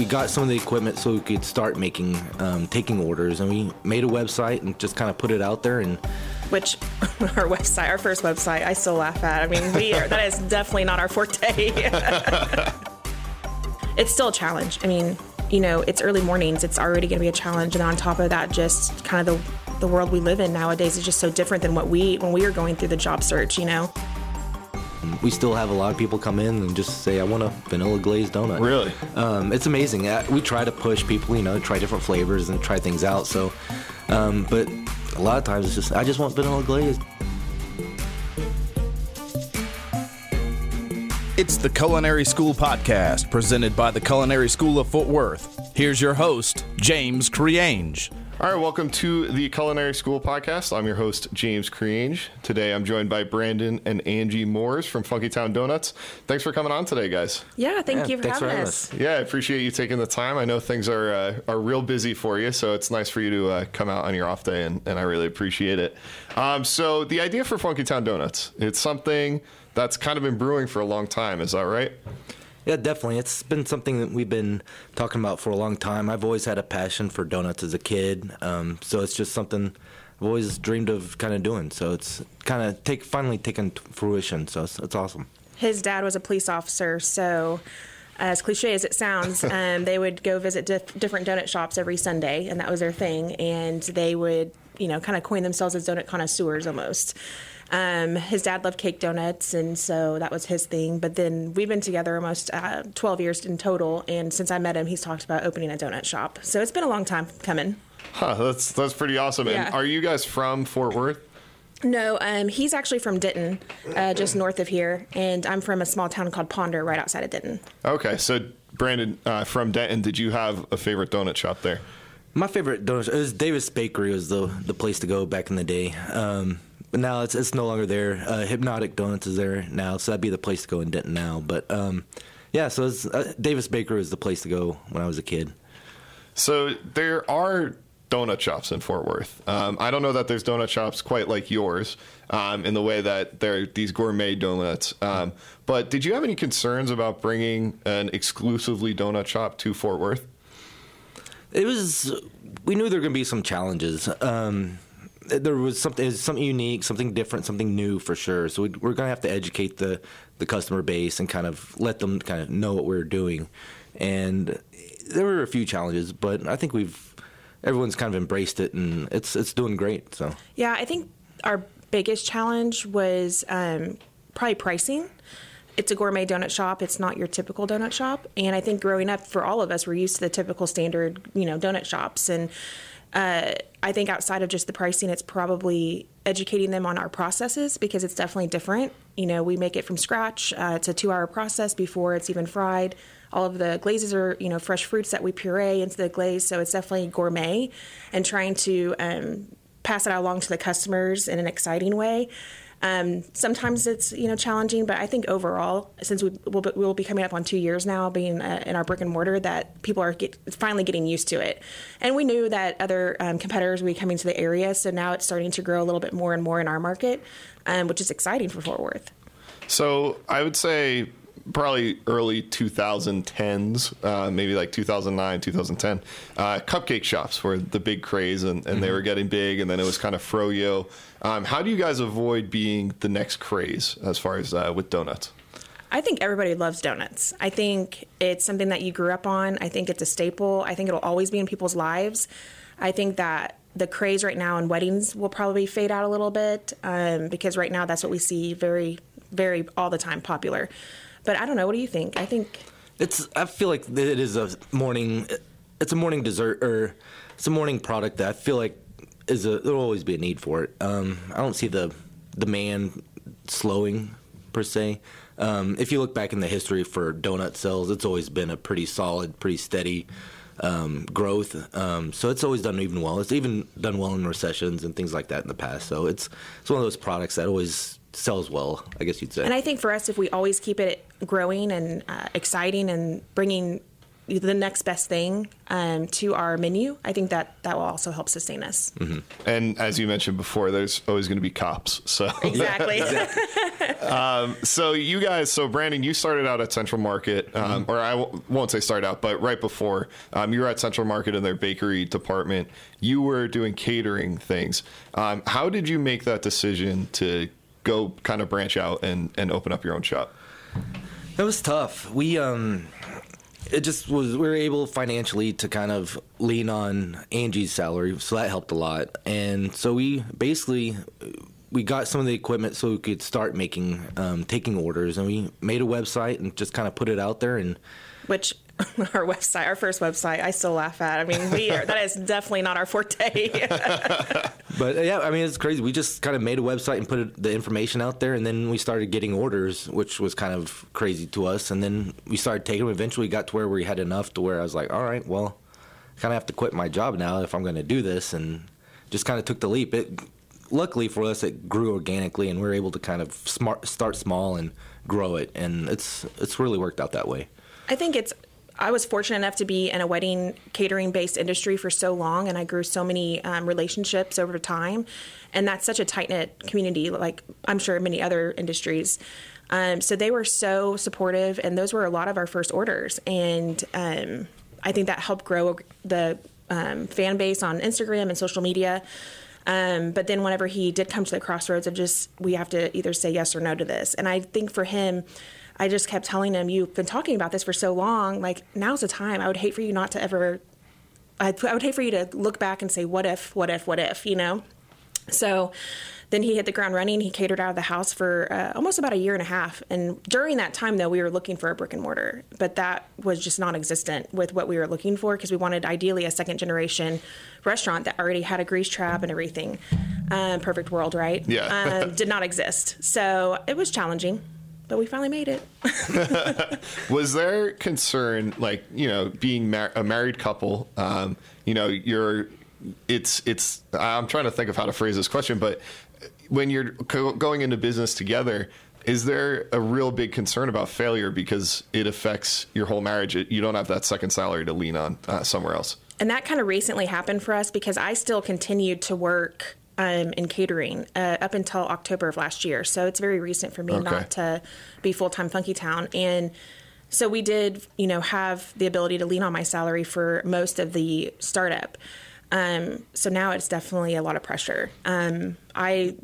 we got some of the equipment so we could start making um, taking orders, and we made a website and just kind of put it out there and. Which our website, our first website, I still laugh at. I mean, we are, that is definitely not our forte. it's still a challenge. I mean, you know, it's early mornings. It's already going to be a challenge, and on top of that, just kind of the the world we live in nowadays is just so different than what we when we were going through the job search. You know. We still have a lot of people come in and just say, "I want a vanilla glazed donut." Really? Um, it's amazing. Uh, We try to push people, you know, try different flavors and try things out. So, um, but a lot of times it's just, "I just want vanilla glazed." It's the Culinary School Podcast, presented by the Culinary School of Fort Worth. Here's your host, James Creange. All right, welcome to the Culinary School Podcast. I'm your host, James Creange. Today I'm joined by Brandon and Angie Moores from Funky Town Donuts. Thanks for coming on today, guys. Yeah, thank Yeah, you for thanks for having having us. Yeah, I appreciate you taking the time. I know things are uh, are real busy for you, so it's nice for you to uh, come out on your off day, and, and I really appreciate it. Um, so the idea for Funky Town Donuts, it's something that's kind of been brewing for a long time. Is that right? Yeah, definitely. It's been something that we've been talking about for a long time. I've always had a passion for donuts as a kid, um, so it's just something I've always dreamed of kind of doing. So it's kind of take finally taken fruition. So it's, it's awesome. His dad was a police officer, so as cliche as it sounds, um, they would go visit dif- different donut shops every Sunday, and that was their thing. And they would, you know, kind of coin themselves as donut connoisseurs almost. Um, his dad loved cake donuts, and so that was his thing. But then we've been together almost uh, 12 years in total, and since I met him, he's talked about opening a donut shop. So it's been a long time coming. Huh, that's that's pretty awesome. Yeah. And are you guys from Fort Worth? No, um, he's actually from Denton, uh, just north of here, and I'm from a small town called Ponder, right outside of Denton. Okay, so Brandon uh, from Denton, did you have a favorite donut shop there? My favorite donut it was Davis Bakery was the the place to go back in the day. Um, but now it's it's no longer there. Uh, Hypnotic Donuts is there now, so that'd be the place to go in Denton now. But um, yeah, so uh, Davis Baker was the place to go when I was a kid. So there are donut shops in Fort Worth. Um, I don't know that there's donut shops quite like yours um, in the way that they're these gourmet donuts. Um, but did you have any concerns about bringing an exclusively donut shop to Fort Worth? It was. We knew there were going to be some challenges. Um, there was something, something unique, something different, something new for sure. So we, we're going to have to educate the the customer base and kind of let them kind of know what we're doing. And there were a few challenges, but I think we've everyone's kind of embraced it, and it's it's doing great. So Yeah, I think our biggest challenge was um, probably pricing. It's a gourmet donut shop. It's not your typical donut shop. And I think growing up, for all of us, we're used to the typical standard, you know, donut shops. And uh, I think outside of just the pricing, it's probably educating them on our processes because it's definitely different. You know, we make it from scratch. Uh, it's a two-hour process before it's even fried. All of the glazes are, you know, fresh fruits that we puree into the glaze, so it's definitely gourmet. And trying to um, pass it out along to the customers in an exciting way. Um, sometimes it's you know challenging, but I think overall, since we will be, we'll be coming up on two years now being uh, in our brick and mortar, that people are get, finally getting used to it. And we knew that other um, competitors would be coming to the area, so now it's starting to grow a little bit more and more in our market, um, which is exciting for Fort Worth. So I would say probably early 2010s, uh, maybe like 2009, 2010. Uh, cupcake shops were the big craze, and, and they were getting big, and then it was kind of froyo. Um, how do you guys avoid being the next craze as far as uh, with donuts? I think everybody loves donuts. I think it's something that you grew up on. I think it's a staple. I think it'll always be in people's lives. I think that the craze right now in weddings will probably fade out a little bit um, because right now that's what we see very, very all the time popular. But I don't know. What do you think? I think it's. I feel like it is a morning. It's a morning dessert, or it's a morning product that I feel like is a. There'll always be a need for it. Um, I don't see the demand slowing per se. Um, if you look back in the history for donut sales, it's always been a pretty solid, pretty steady um, growth. Um, so it's always done even well. It's even done well in recessions and things like that in the past. So it's it's one of those products that always sells well, I guess you'd say. And I think for us, if we always keep it growing and uh, exciting and bringing the next best thing um, to our menu, I think that that will also help sustain us. And as you mentioned before, there's always going to be cops. So Exactly. So you guys, so Brandon, you started out at Central Market, um, or I w- won't say start out, but right before, um, you were at Central Market in their bakery department. You were doing catering things. Um, how did you make that decision to go kind of branch out and, and open up your own shop? It was tough. We um, it just was. We were able financially to kind of lean on Angie's salary, so that helped a lot. And so we basically we got some of the equipment so we could start making um, taking orders, and we made a website and just kind of put it out there. And Which our website, our first website, I still laugh at. I mean, we are, that is definitely not our forte. but uh, yeah, I mean it's crazy. We just kind of made a website and put the information out there, and then we started getting orders, which was kind of crazy to us. And then we started taking them. Eventually, got to where we had enough to where I was like, all right, well, I kind of have to quit my job now if I'm going to do this, and just kind of took the leap. It luckily for us, it grew organically, and we were able to kind of smart start small and grow it, and it's it's really worked out that way. I think it's. I was fortunate enough to be in a wedding catering based industry for so long, and I grew so many um, relationships over time. And that's such a tight knit community, like I'm sure many other industries. Um, so they were so supportive, and those were a lot of our first orders. And um, I think that helped grow the um, fan base on Instagram and social media. Um, but then whenever he did come to the crossroads of just, we have to either say yes or no to this. And I think for him, I just kept telling him, you've been talking about this for so long. Like, now's the time. I would hate for you not to ever, I, I would hate for you to look back and say, what if, what if, what if, you know? So then he hit the ground running. He catered out of the house for uh, almost about a year and a half. And during that time, though, we were looking for a brick and mortar, but that was just non existent with what we were looking for because we wanted ideally a second generation restaurant that already had a grease trap and everything. Um, perfect world, right? Yeah. um, did not exist. So it was challenging, but we finally made it. Was there concern, like you know, being mar- a married couple? Um, you know, you're. It's it's. I'm trying to think of how to phrase this question, but when you're co- going into business together, is there a real big concern about failure because it affects your whole marriage? It- You don't have that second salary to lean on uh, somewhere else. and that kind of recently happened for us because I still continued to work um, in catering uh, up until October of last year. So it's very recent for me Okay. not to be full time Funky Town. And so we did, you know, have the ability to lean on my salary for most of the startup. Um, so now it's definitely a lot of pressure. Um, I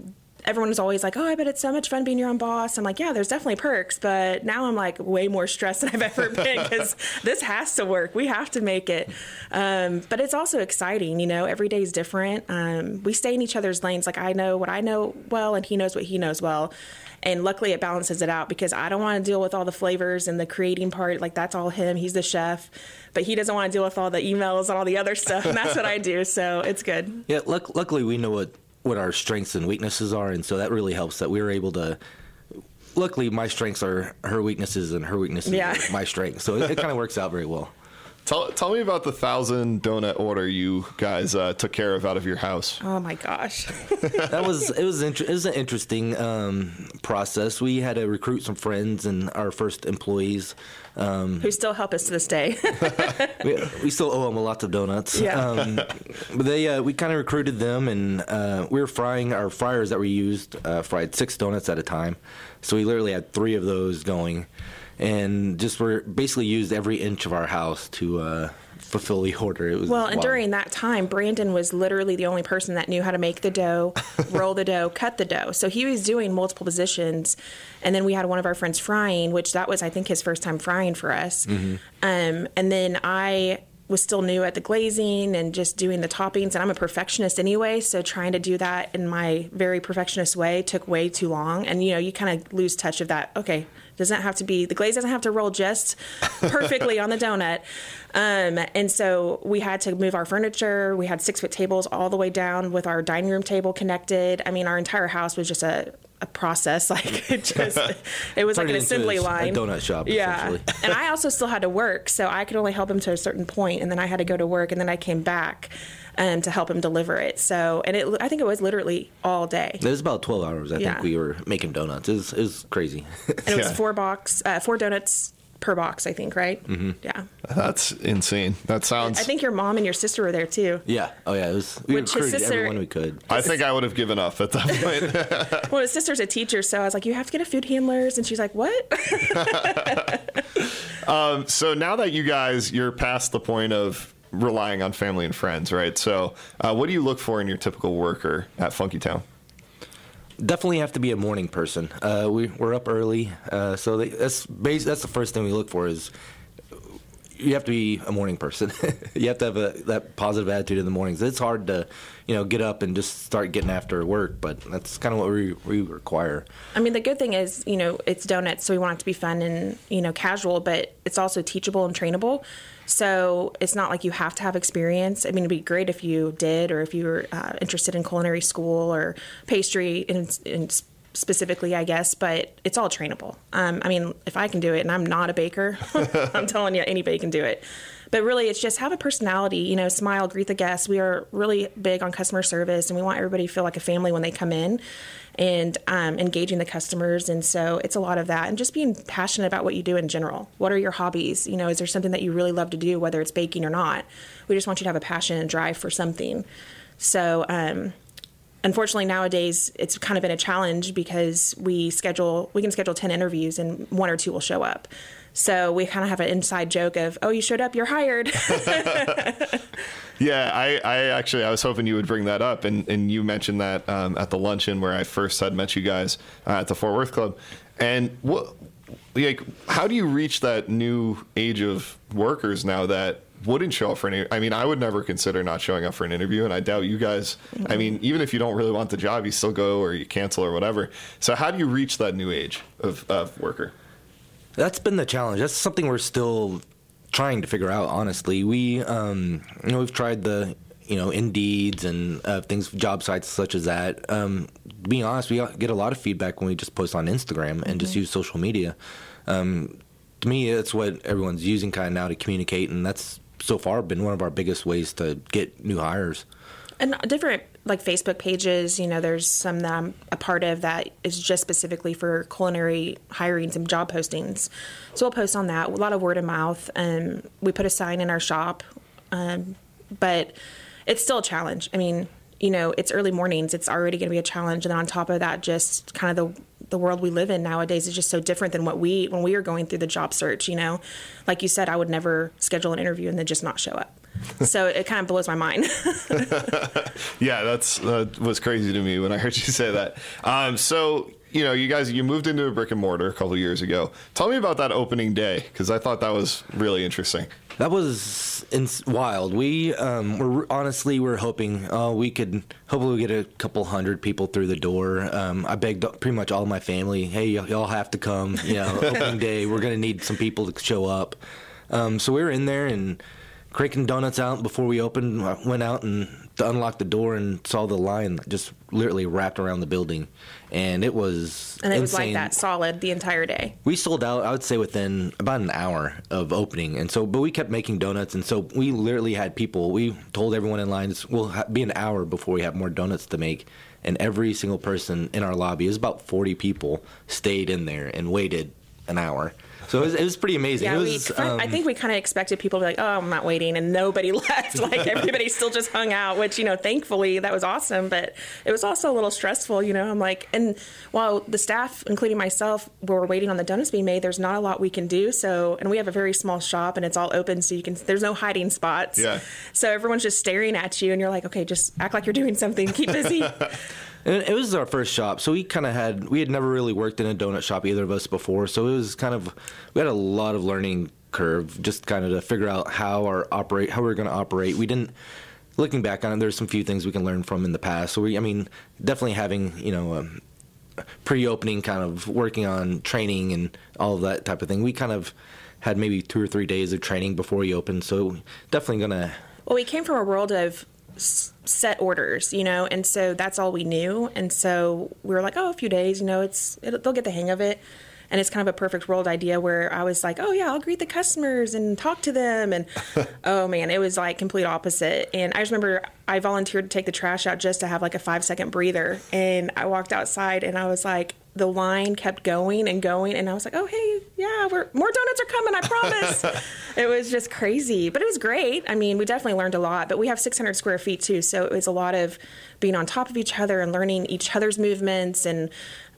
everyone was always like, "Oh, I bet it's so much fun being your own boss." I'm like, "Yeah, there's definitely perks," but now I'm like way more stressed than I've ever been because this has to work. We have to make it. Um, but it's also exciting, you know. Every day is different. Um, we stay in each other's lanes. Like I know what I know well, and he knows what he knows well. And luckily, it balances it out because I don't want to deal with all the flavors and the creating part. Like that's all him. He's the chef, but he doesn't want to deal with all the emails and all the other stuff. And that's what I do. So it's good. Yeah, luck- luckily we know what what our strengths and weaknesses are, and so that really helps that we were able to. Luckily, my strengths are her weaknesses, and her weaknesses Yeah. are my strengths. So it, it kind of works out very well. Tell tell me about the thousand donut order you guys uh, took care of out of your house. Oh my gosh. That was it was inter- it was an interesting um, process. We had to recruit some friends and our first employees. Who still help us to this day. We, we still owe them a lot of donuts. Yeah. Um, but they uh, we kind of recruited them, and uh, we were frying our fryers that we used uh, fried six donuts at a time. So we literally had three of those going, and just were basically used every inch of our house to uh, fulfill the order. It was Well, and during that time, Brandon was literally the only person that knew how to make the dough, roll the dough, cut the dough. So he was doing multiple positions. And then we had one of our friends frying, which that was, I think, his first time frying for us. Um, and then I was still new at the glazing and just doing the toppings. And I'm a perfectionist anyway. So trying to do that in my very perfectionist way took way too long. And, you know, you kind of lose touch of that. Okay. Doesn't have to be the glaze doesn't have to roll just perfectly on the donut, um, and so we had to move our furniture. We had six foot tables all the way down with our dining room table connected. I mean, our entire house was just a, a process. Like it just, it was like an assembly line, donut shop, Yeah, and I also still had to work, so I could only help him to a certain point, and then I had to go to work, and then I came back. Um, to help him deliver it, so and it, I think it was literally all day. It was about twelve hours. I Yeah. think we were making donuts. It was, it was crazy. and it was Yeah. four box, uh, four donuts per box, I think, right? Mm-hmm. Yeah. That's insane. That sounds. I think your mom and your sister were there too. Yeah. Oh yeah. It was. We Which recruited sister- everyone we could. I think I would have given up at that point. Well, his sister's a teacher, so I was like, "You have to get a food handlers," and she's like, "What?" so now that you guys you're past the point of relying on family and friends, right? So, uh, what do you look for in your typical worker at Funky Town? Definitely have to be a morning person. Uh, we we're up early, uh, so they, that's base, that's the first thing we look for is you have to be a morning person. you have to have a, that positive attitude in the mornings. It's hard to, you know, get up and just start getting after work, but that's kind of what we, we require. I mean, the good thing is, you know, it's donuts, so we want it to be fun and, you know, casual, but it's also teachable and trainable. So it's not like you have to have experience. I mean, it'd be great if you did, or if you were uh, interested in culinary school or pastry in, in specifically, I guess, but it's all trainable. Um, I mean, if I can do it and I'm not a baker, I'm telling you, anybody can do it. But really, it's just have a personality, you know, smile, greet the guests. We are really big on customer service and we want everybody to feel like a family when they come in and um, engaging the customers. And so it's a lot of that and just being passionate about what you do in general. What are your hobbies? You know, is there something that you really love to do, whether it's baking or not? We just want you to have a passion and drive for something. So, um, unfortunately nowadays it's kind of been a challenge because we schedule we can schedule 10 interviews and one or two will show up. So we kind of have an inside joke of oh you showed up you're hired. Yeah, I, I actually I was hoping you would bring that up, and, and you mentioned that um, at the luncheon where I first had met you guys uh, at the Fort Worth Club, and what like how do you reach that new age of workers now that wouldn't show up for an I mean I would never consider not showing up for an interview and I doubt you guys I mean even if you don't really want the job you still go or you cancel or whatever so how do you reach that new age of, of worker That's been the challenge. That's something we're still trying to figure out. Honestly, we um, you know we've tried the you know Indeeds and uh, things, job sites such as that. Um, to be honest, we get a lot of feedback when we just post on Instagram and just use social media. Um, to me, it's what everyone's using kind of now to communicate, and that's so far been one of our biggest ways to get new hires. and different like facebook pages you know there's some that i'm a part of that is just specifically for culinary hirings and job postings so we'll post on that a lot of word of mouth and we put a sign in our shop um, but it's still a challenge i mean you know it's early mornings it's already going to be a challenge and then on top of that just kind of the the world we live in nowadays is just so different than what we when we were going through the job search you know like you said i would never schedule an interview and then just not show up so it kind of blows my mind Yeah, that's that was crazy to me when I heard you say that. Um, so you know, you guys, you moved into a brick and mortar a couple of years ago. Tell me about that opening day because I thought that was really interesting. That was ins- wild. We um, were honestly we're hoping uh, we could hopefully we get a couple hundred people through the door. Um, I begged pretty much all my family, "Hey, y- y'all have to come. You know, opening day, we're gonna need some people to show up." Um, so we were in there and cranking donuts out before we opened. Uh, went out and to unlock the door and saw the line just literally wrapped around the building, and it was and it was like that solid the entire day We sold out, I would say, within about an hour of opening, and so, but we kept making donuts, and so we literally had people. We told everyone in lines "We'll ha- be an hour before we have more donuts to make," and every single person in our lobby, it was about forty people, stayed in there and waited an hour. So it was, it was pretty amazing. Yeah, it we, was, I um, think we kind of expected people to be like, "Oh, I'm not waiting," and nobody left. Like everybody still just hung out, which you know, thankfully that was awesome. But it was also a little stressful, you know. I'm like, and while the staff, including myself, were waiting on the donuts being made, there's not a lot we can do. So, and we have a very small shop, and it's all open, so you can. There's no hiding spots. Yeah. So everyone's just staring at you, and you're like, okay, just act like you're doing something, keep busy. And it was our first shop, so we kind of had we had never really worked in a donut shop either of us before, so it was kind of we had a lot of learning curve just kind of to figure out how our operate how we are going to operate. We didn't looking back on it, there's some few things we can learn from in the past. So we, I mean, definitely having you know. Um, pre-opening kind of working on training and all of that type of thing we kind of had maybe two or three days of training before we opened so definitely gonna Well, we came from a world of set orders, you know, and so that's all we knew. And so we were like, oh, a few days, you know, it's it, they'll get the hang of it. And it's kind of a perfect world idea where I was like, oh yeah, I'll greet the customers and talk to them. And oh man, it was like complete opposite. And I just remember I volunteered to take the trash out just to have like a five second breather. And I walked outside and I was like, the line kept going and going, and I was like, "Oh, hey, yeah, we're more donuts are coming. I promise." it was just crazy, but it was great. I mean, we definitely learned a lot. But we have 600 square feet too, so it was a lot of being on top of each other and learning each other's movements and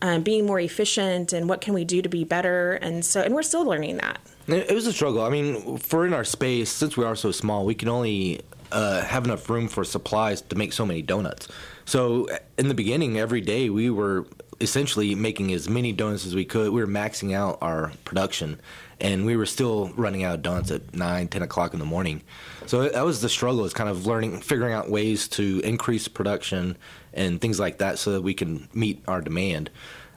um, being more efficient and what can we do to be better. And so, and we're still learning that. It was a struggle. I mean, for in our space, since we are so small, we can only uh, have enough room for supplies to make so many donuts. So in the beginning, every day we were essentially making as many donuts as we could. We were maxing out our production, and we were still running out of donuts at 9, 10 o'clock in the morning. So that was the struggle, is kind of learning, figuring out ways to increase production and things like that so that we can meet our demand.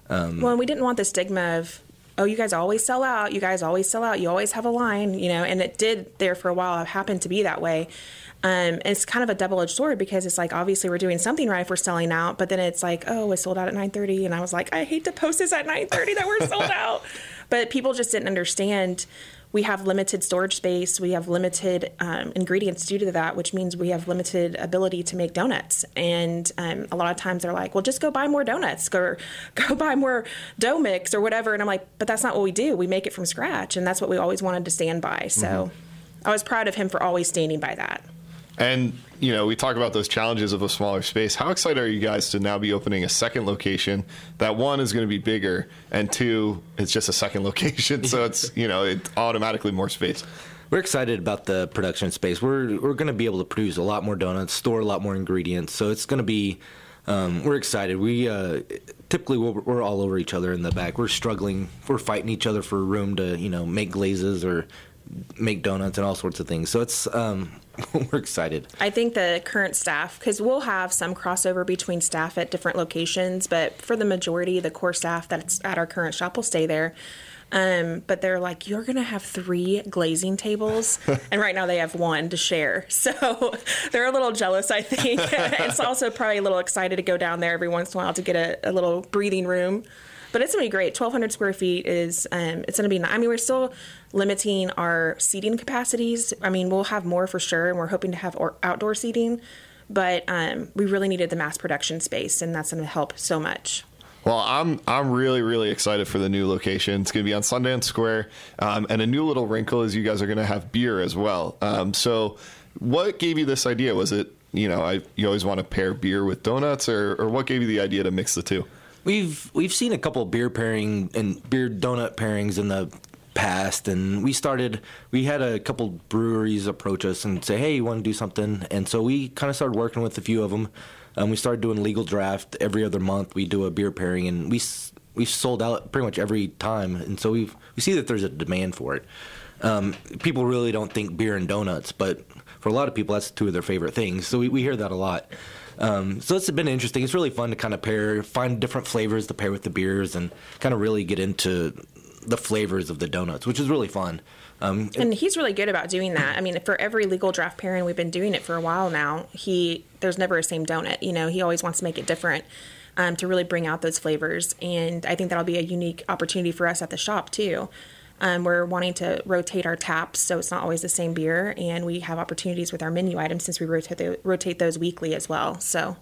Um, well, we didn't want the stigma of, oh, you guys always sell out. You guys always sell out. You always have a line, you know, and it did there for a while. It happened to be that way. Um, it's kind of a double-edged sword because it's like obviously we're doing something right if we're selling out, but then it's like oh, it's sold out at 9:30, and I was like, I hate to post this at 9:30 that we're sold out, but people just didn't understand. We have limited storage space. We have limited um, ingredients due to that, which means we have limited ability to make donuts. And um, a lot of times they're like, "Well, just go buy more donuts, or go buy more dough mix, or whatever." And I'm like, "But that's not what we do. We make it from scratch, and that's what we always wanted to stand by." So, mm-hmm. I was proud of him for always standing by that. And you know, we talk about those challenges of a smaller space. How excited are you guys to now be opening a second location? That one is going to be bigger, and two, it's just a second location, so it's you know, it's automatically more space. We're excited about the production space. We're we're going to be able to produce a lot more donuts, store a lot more ingredients. So it's going to be. Um, we're excited. We uh, typically we're, we're, all over each other in the back. We're struggling. We're fighting each other for room to you know make glazes or make donuts and all sorts of things. So it's um, we're excited. I think the current staff, because we'll have some crossover between staff at different locations, but for the majority, the core staff that's at our current shop will stay there. Um, but they're like, you're going to have three glazing tables. and right now they have one to share. So they're a little jealous, I think. it's also probably a little excited to go down there every once in a while to get a, a little breathing room. But it's gonna be great. 1,200 square feet is um, it's gonna be. I mean, we're still limiting our seating capacities. I mean, we'll have more for sure, and we're hoping to have or- outdoor seating. But um, we really needed the mass production space, and that's to help so much. Well, I'm I'm really really excited for the new location. It's going to be on Sundance Square, um, and a new little wrinkle is you guys are going to have beer as well. Um, so, what gave you this idea? Was it you know I, you always want to pair beer with donuts, or or what gave you the idea to mix the two? We've we've seen a couple beer pairing and beer donut pairings in the past, and we started. We had a couple breweries approach us and say, "Hey, you want to do something?" And so we kind of started working with a few of them. Um, we started doing Legal Draft every other month. We do a beer pairing, and we we sold out pretty much every time. And so we we see that there's a demand for it. Um, people really don't think beer and donuts, but for a lot of people, that's two of their favorite things. So we, we hear that a lot. Um, so it's been interesting. It's really fun to kind of pair, find different flavors to pair with the beers, and kind of really get into the flavors of the donuts, which is really fun. Um, and he's really good about doing that. I mean, for every Legal Draft pairing, we've been doing it for a while now. He there's never a same donut. You know, he always wants to make it different um, to really bring out those flavors, and I think that'll be a unique opportunity for us at the shop too. Um, we're wanting to rotate our taps so it's not always the same beer, and we have opportunities with our menu items since we rotate the, rotate those weekly as well. So.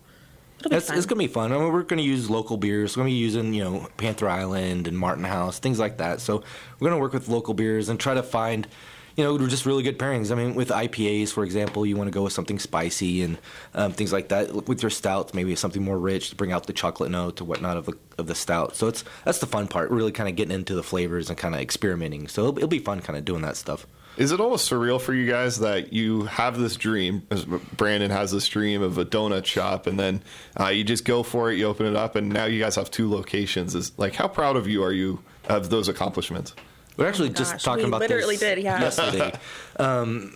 It's, it's, gonna be fun. I mean, we're gonna use local beers. We're gonna be using, you know, Panther Island and Martin House, things like that. So we're gonna work with local beers and try to find you know, just really good pairings. I mean, with IPAs, for example, you want to go with something spicy and um, things like that. With your stouts, maybe something more rich to bring out the chocolate note or whatnot of the of the stout. So it's that's the fun part, really kind of getting into the flavors and kind of experimenting. So it'll, it'll be fun, kind of doing that stuff. Is it almost surreal for you guys that you have this dream? Brandon has this dream of a donut shop, and then uh, you just go for it, you open it up, and now you guys have two locations. Is like how proud of you are you of those accomplishments? We're actually oh just gosh, talking about literally this did, yeah. yesterday. um,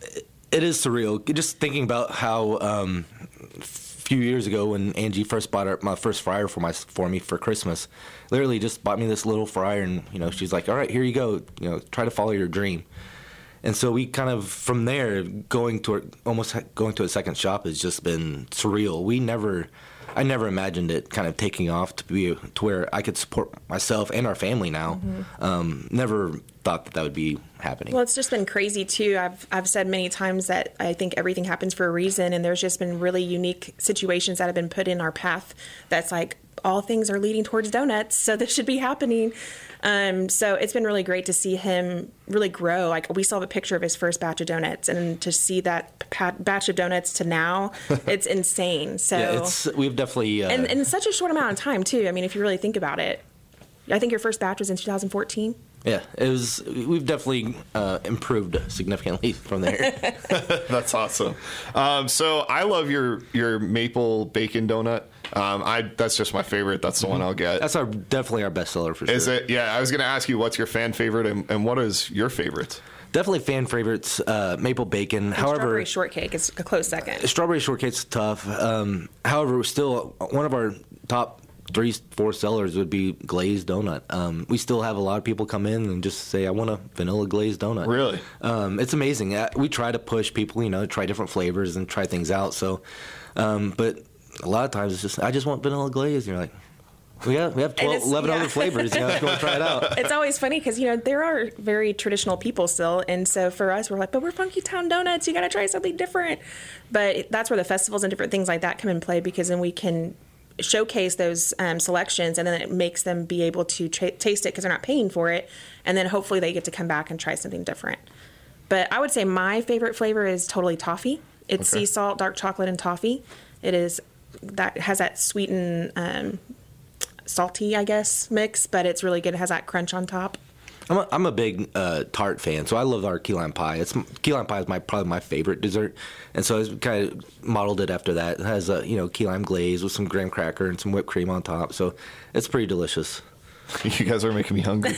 it is surreal. Just thinking about how um, a few years ago when Angie first bought our, my first fryer for my for me for Christmas, literally just bought me this little fryer, and you know she's like, "All right, here you go. You know, try to follow your dream." And so we kind of from there going to almost going to a second shop has just been surreal. We never I never imagined it kind of taking off to be to where I could support myself and our family now. Um, never thought that that would be happening. Well, it's just been crazy too. I've I've said many times that I think everything happens for a reason, and there's just been really unique situations that have been put in our path. That's like all things are leading towards donuts, so this should be happening. Um, so it's been really great to see him really grow. Like we saw a picture of his first batch of donuts, and to see that pat- batch of donuts to now, it's insane. So yeah, it's we've definitely uh, and, and in such a short amount of time too. I mean, if you really think about it, I think your first batch was in 2014. Yeah, it was. We've definitely uh, improved significantly from there. That's awesome. Um, so I love your your maple bacon donut. Um, I that's just my favorite. That's the one I'll get. That's our definitely our best seller for sure. Is it? Yeah, I was going to ask you what's your fan favorite and, and what is your favorite? Definitely fan favorites. Uh, maple bacon. And However, strawberry shortcake is a close second. strawberry shortcake's tough. Um, however, we're still one of our top three, four sellers would be glazed donut. Um, we still have a lot of people come in and just say, "I want a vanilla glazed donut." Really? Um, it's amazing. Uh, We try to push people, you know, try different flavors and try things out. So, um, but a lot of times it's just, "I just want vanilla glazed." And you're like, "We have we have 12, 11 yeah. other flavors. You know, if you want to try it out." it's always funny because you know there are very traditional people still, and so for us, we're like, but we're Funky Town Donuts. You got to try something different. But that's where the festivals and different things like that come in play because then we can showcase those um, selections, and then it makes them be able to tra- taste it because they're not paying for it, and then hopefully they get to come back and try something different. But I would say my favorite flavor is totally toffee. It's Okay. sea salt, dark chocolate, and toffee. It is that has that sweet and um, salty, I guess, mix, but it's really good. It has that crunch on top. I'm a, I'm a big uh, tart fan, so I love our key lime pie. It's key lime pie is my probably my favorite dessert, and so I kind of modeled it after that. It has a you know key lime glaze with some graham cracker and some whipped cream on top, so it's pretty delicious. You guys are making me hungry.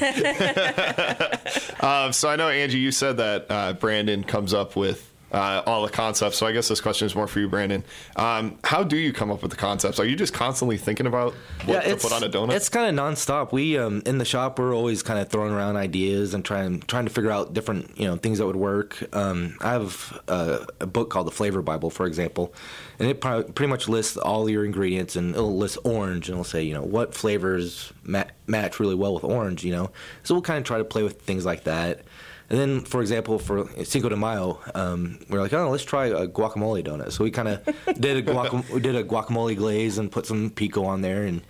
um, so I know Angie, you said that uh, Brandon comes up with uh, all the concepts. So I guess this question is more for you, Brandon. Um, how do you come up with the concepts? Are you just constantly thinking about what to put on a donut? It's kind of nonstop. We um, in the shop we're always kind of throwing around ideas and trying trying to figure out different you know things that would work. Um, I have uh, a book called the Flavor Bible, for example, and it pro- pretty much lists all your ingredients and it'll list orange and it'll say you know what flavors ma- match really well with orange. You know, so we'll kind of try to play with things like that. And then, for example, for Cinco de Mayo, um, we're like, oh, let's try a guacamole donut. So we kind of did a guacam- we did a guacamole glaze and put some pico on there, and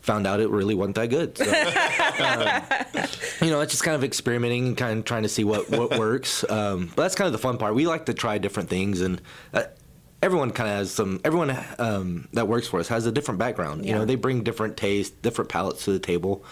found out it really wasn't that good. So, um, you know, it's just kind of experimenting and kind of trying to see what what works. Um, but that's kind of the fun part. We like to try different things, and uh, everyone kind of has some. Everyone um, that works for us has a different background. You know, they bring different tastes, different palates to the table.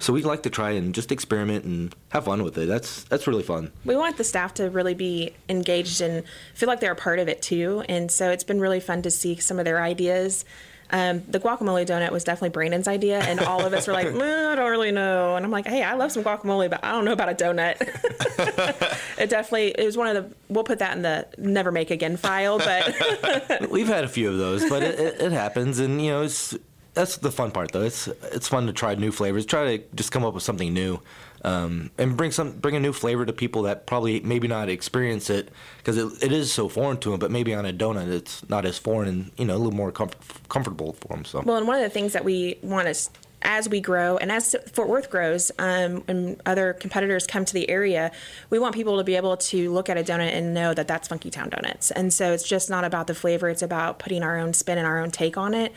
So we like to try and just experiment and have fun with it. That's that's really fun. We want the staff to really be engaged and feel like they're a part of it too. And so it's been really fun to see some of their ideas. Um, the guacamole donut was definitely Brandon's idea, and all of us were like, "Mm, I don't really know. And I'm like, hey, I love some guacamole, but I don't know about a donut. it definitely, it was one of the, we'll put that in the never make again file, but We've had a few of those, but it, it, it happens, and you know, it's that's the fun part though. It's it's fun to try new flavors, try to just come up with something new, um, and bring some bring a new flavor to people that probably maybe not experience it because it, it is so foreign to them. But maybe on a donut, it's not as foreign and you know a little more comfort, comfortable for them. So Well, and one of the things that we want is as we grow and as Fort Worth grows um, and other competitors come to the area, we want people to be able to look at a donut and know that that's Funky Town Donuts. And so it's just not about the flavor, it's about putting our own spin and our own take on it.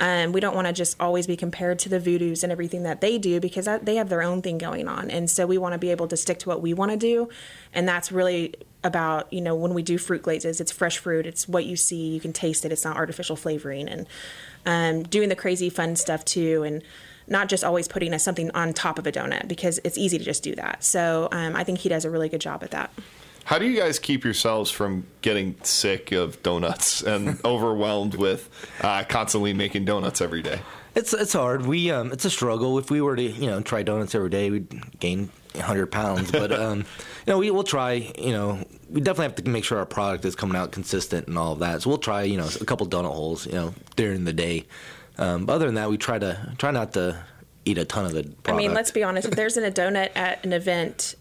Um, we don't want to just always be compared to the Voodoos and everything that they do because that, they have their own thing going on. And so we want to be able to stick to what we want to do. And that's really about, you know, when we do fruit glazes, it's fresh fruit, it's what you see, you can taste it, it's not artificial flavoring. And um, doing the crazy fun stuff too, and not just always putting a, something on top of a donut because it's easy to just do that. So um, I think he does a really good job at that. How do you guys keep yourselves from getting sick of donuts and overwhelmed with uh, constantly making donuts every day? It's it's hard. We um, it's a struggle. If we were to you know try donuts every day, we'd gain 100 pounds. But um, you know we will try. You know we definitely have to make sure our product is coming out consistent and all of that. So we'll try you know a couple donut holes you know during the day. Um, but other than that, we try to try not to eat a ton of the. Product. I mean, let's be honest. If there's an, a donut at an event,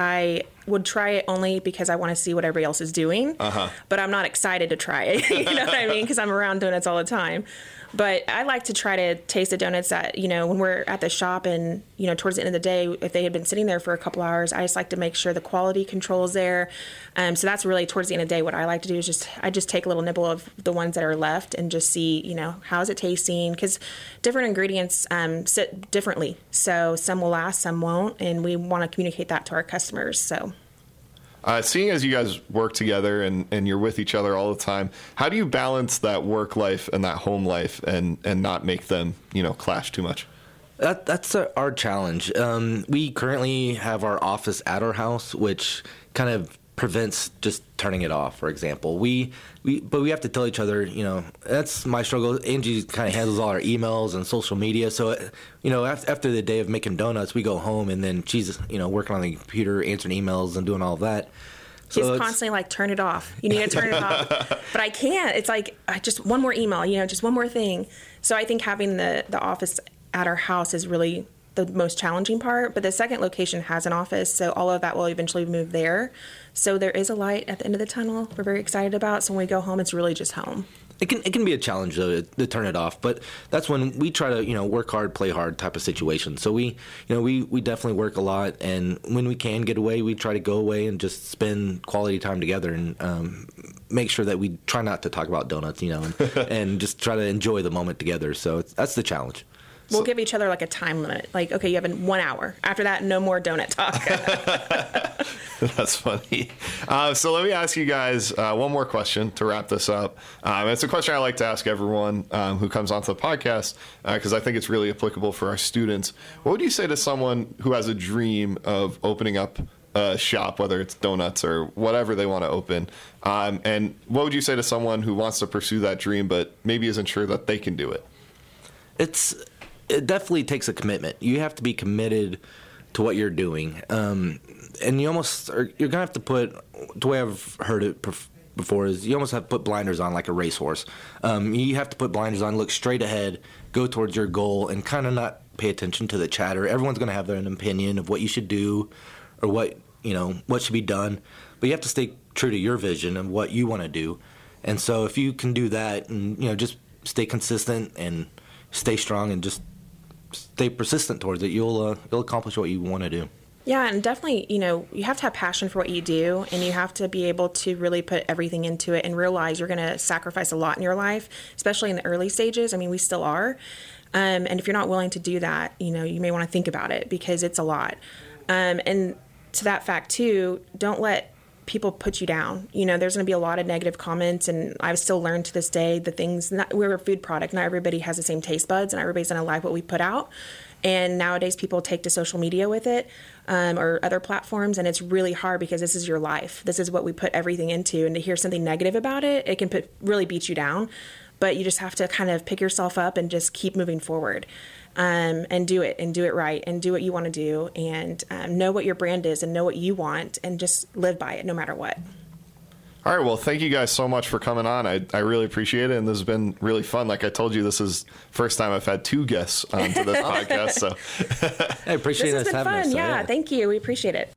I would try it only because I want to see what everybody else is doing. Uh-huh. But I'm not excited to try it. you know what I mean? Because I'm around donuts all the time. But I like to try to taste the donuts that, you know, when we're at the shop and, you know, towards the end of the day, if they had been sitting there for a couple hours, I just like to make sure the quality control is there. Um, so that's really towards the end of the day, what I like to do is just, I just take a little nibble of the ones that are left and just see, you know, how's it tasting? Because different ingredients um, sit differently. So some will last, some won't. And we want to communicate that to our customers. So. Uh, seeing as you guys work together and, and you're with each other all the time, how do you balance that work life and that home life and, and not make them, you know, clash too much? That, that's our challenge. Um, we currently have our office at our house, which kind of prevents just turning it off. For example, we we but we have to tell each other. You know, that's my struggle. Angie kind of handles all our emails and social media. So, you know, after the day of making donuts, we go home and then she's you know working on the computer, answering emails, and doing all of that. So constantly like, turn it off. You need to turn it off. But I can't. It's like just one more email, you know, just one more thing. So I think having the the office at our house is really the most challenging part. But the second location has an office, so all of that will eventually move there. So there is a light at the end of the tunnel. We're very excited about. So when we go home, it's really just home. It can it can be a challenge though to, to, turn it off, but that's when we try to you know work hard, play hard type of situation. So we you know we we definitely work a lot, and when we can get away, we try to go away and just spend quality time together and um, make sure that we try not to talk about donuts, you know, and, and just try to enjoy the moment together. So that's the challenge. We'll so, give each other like a time limit. Like, okay, you have one hour. After that, no more donut talk. That's funny. Uh, so let me ask you guys uh, one more question to wrap this up. Um, it's a question I like to ask everyone um, who comes onto the podcast because uh, I think it's really applicable for our students. What would you say to someone who has a dream of opening up a shop, whether it's donuts or whatever they want to open. Um, and what would you say to someone who wants to pursue that dream but maybe isn't sure that they can do it? It's it definitely takes a commitment. You have to be committed to what you're doing, um, and you almost are, you're gonna have to put. The way I've heard it before is you almost have to put blinders on like a racehorse. Um, you have to put blinders on, look straight ahead, go towards your goal, and kind of not pay attention to the chatter. Everyone's gonna have their own opinion of what you should do, or what you know what should be done, but you have to stay true to your vision and what you want to do. And so if you can do that, and you know just stay consistent and stay strong and just stay persistent towards it, you'll uh, you'll accomplish what you want to do. Yeah, and definitely, you know, you have to have passion for what you do, and you have to be able to really put everything into it and realize you're going to sacrifice a lot in your life, especially in the early stages. I mean, we still are. Um, and if you're not willing to do that, you know, you may want to think about it because it's a lot. Um, and to that fact, too, don't let people put you down. You know, there's going to be a lot of negative comments, and I've still learned to this day the things. Not, we're a food product. Not everybody has the same taste buds, and everybody's going to like what we put out. And nowadays, people take to social media with it um, or other platforms, and it's really hard because this is your life. This is what we put everything into, and to hear something negative about it, it can put really beat you down. But you just have to kind of pick yourself up and just keep moving forward um, and do it and do it right and do what you want to do and um, know what your brand is and know what you want and just live by it no matter what. All right. Well, thank you guys so much for coming on. I, I really appreciate it. And this has been really fun. Like I told you, this is first time I've had two guests onto this podcast. So I appreciate it. this us having fun. us. So, yeah, yeah, thank you. We appreciate it.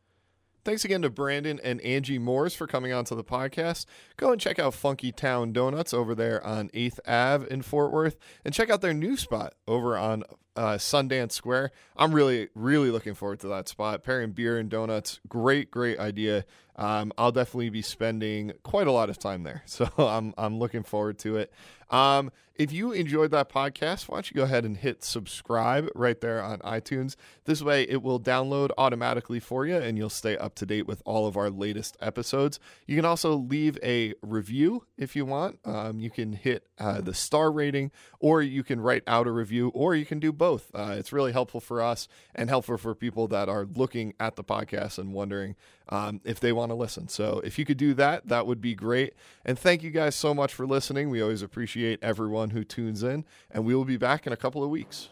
Thanks again to Brandon and Angie Moores for coming onto the podcast. Go and check out Funky Town Donuts over there on 8th Ave in Fort Worth and check out their new spot over on uh, Sundance Square. I'm really, really looking forward to that spot. Pairing beer and donuts, great, great idea. Um, I'll definitely be spending quite a lot of time there, so I'm I'm looking forward to it. Um, if you enjoyed that podcast, why don't you go ahead and hit subscribe right there on iTunes? This way, it will download automatically for you, and you'll stay up to date with all of our latest episodes. You can also leave a review if you want. Um, you can hit uh, the star rating, or you can write out a review, or you can do both. Uh, it's really helpful for us and helpful for people that are looking at the podcast and wondering um, if they want to listen. So if you could do that, that would be great. And thank you guys so much for listening. We always appreciate everyone who tunes in, and we will be back in a couple of weeks.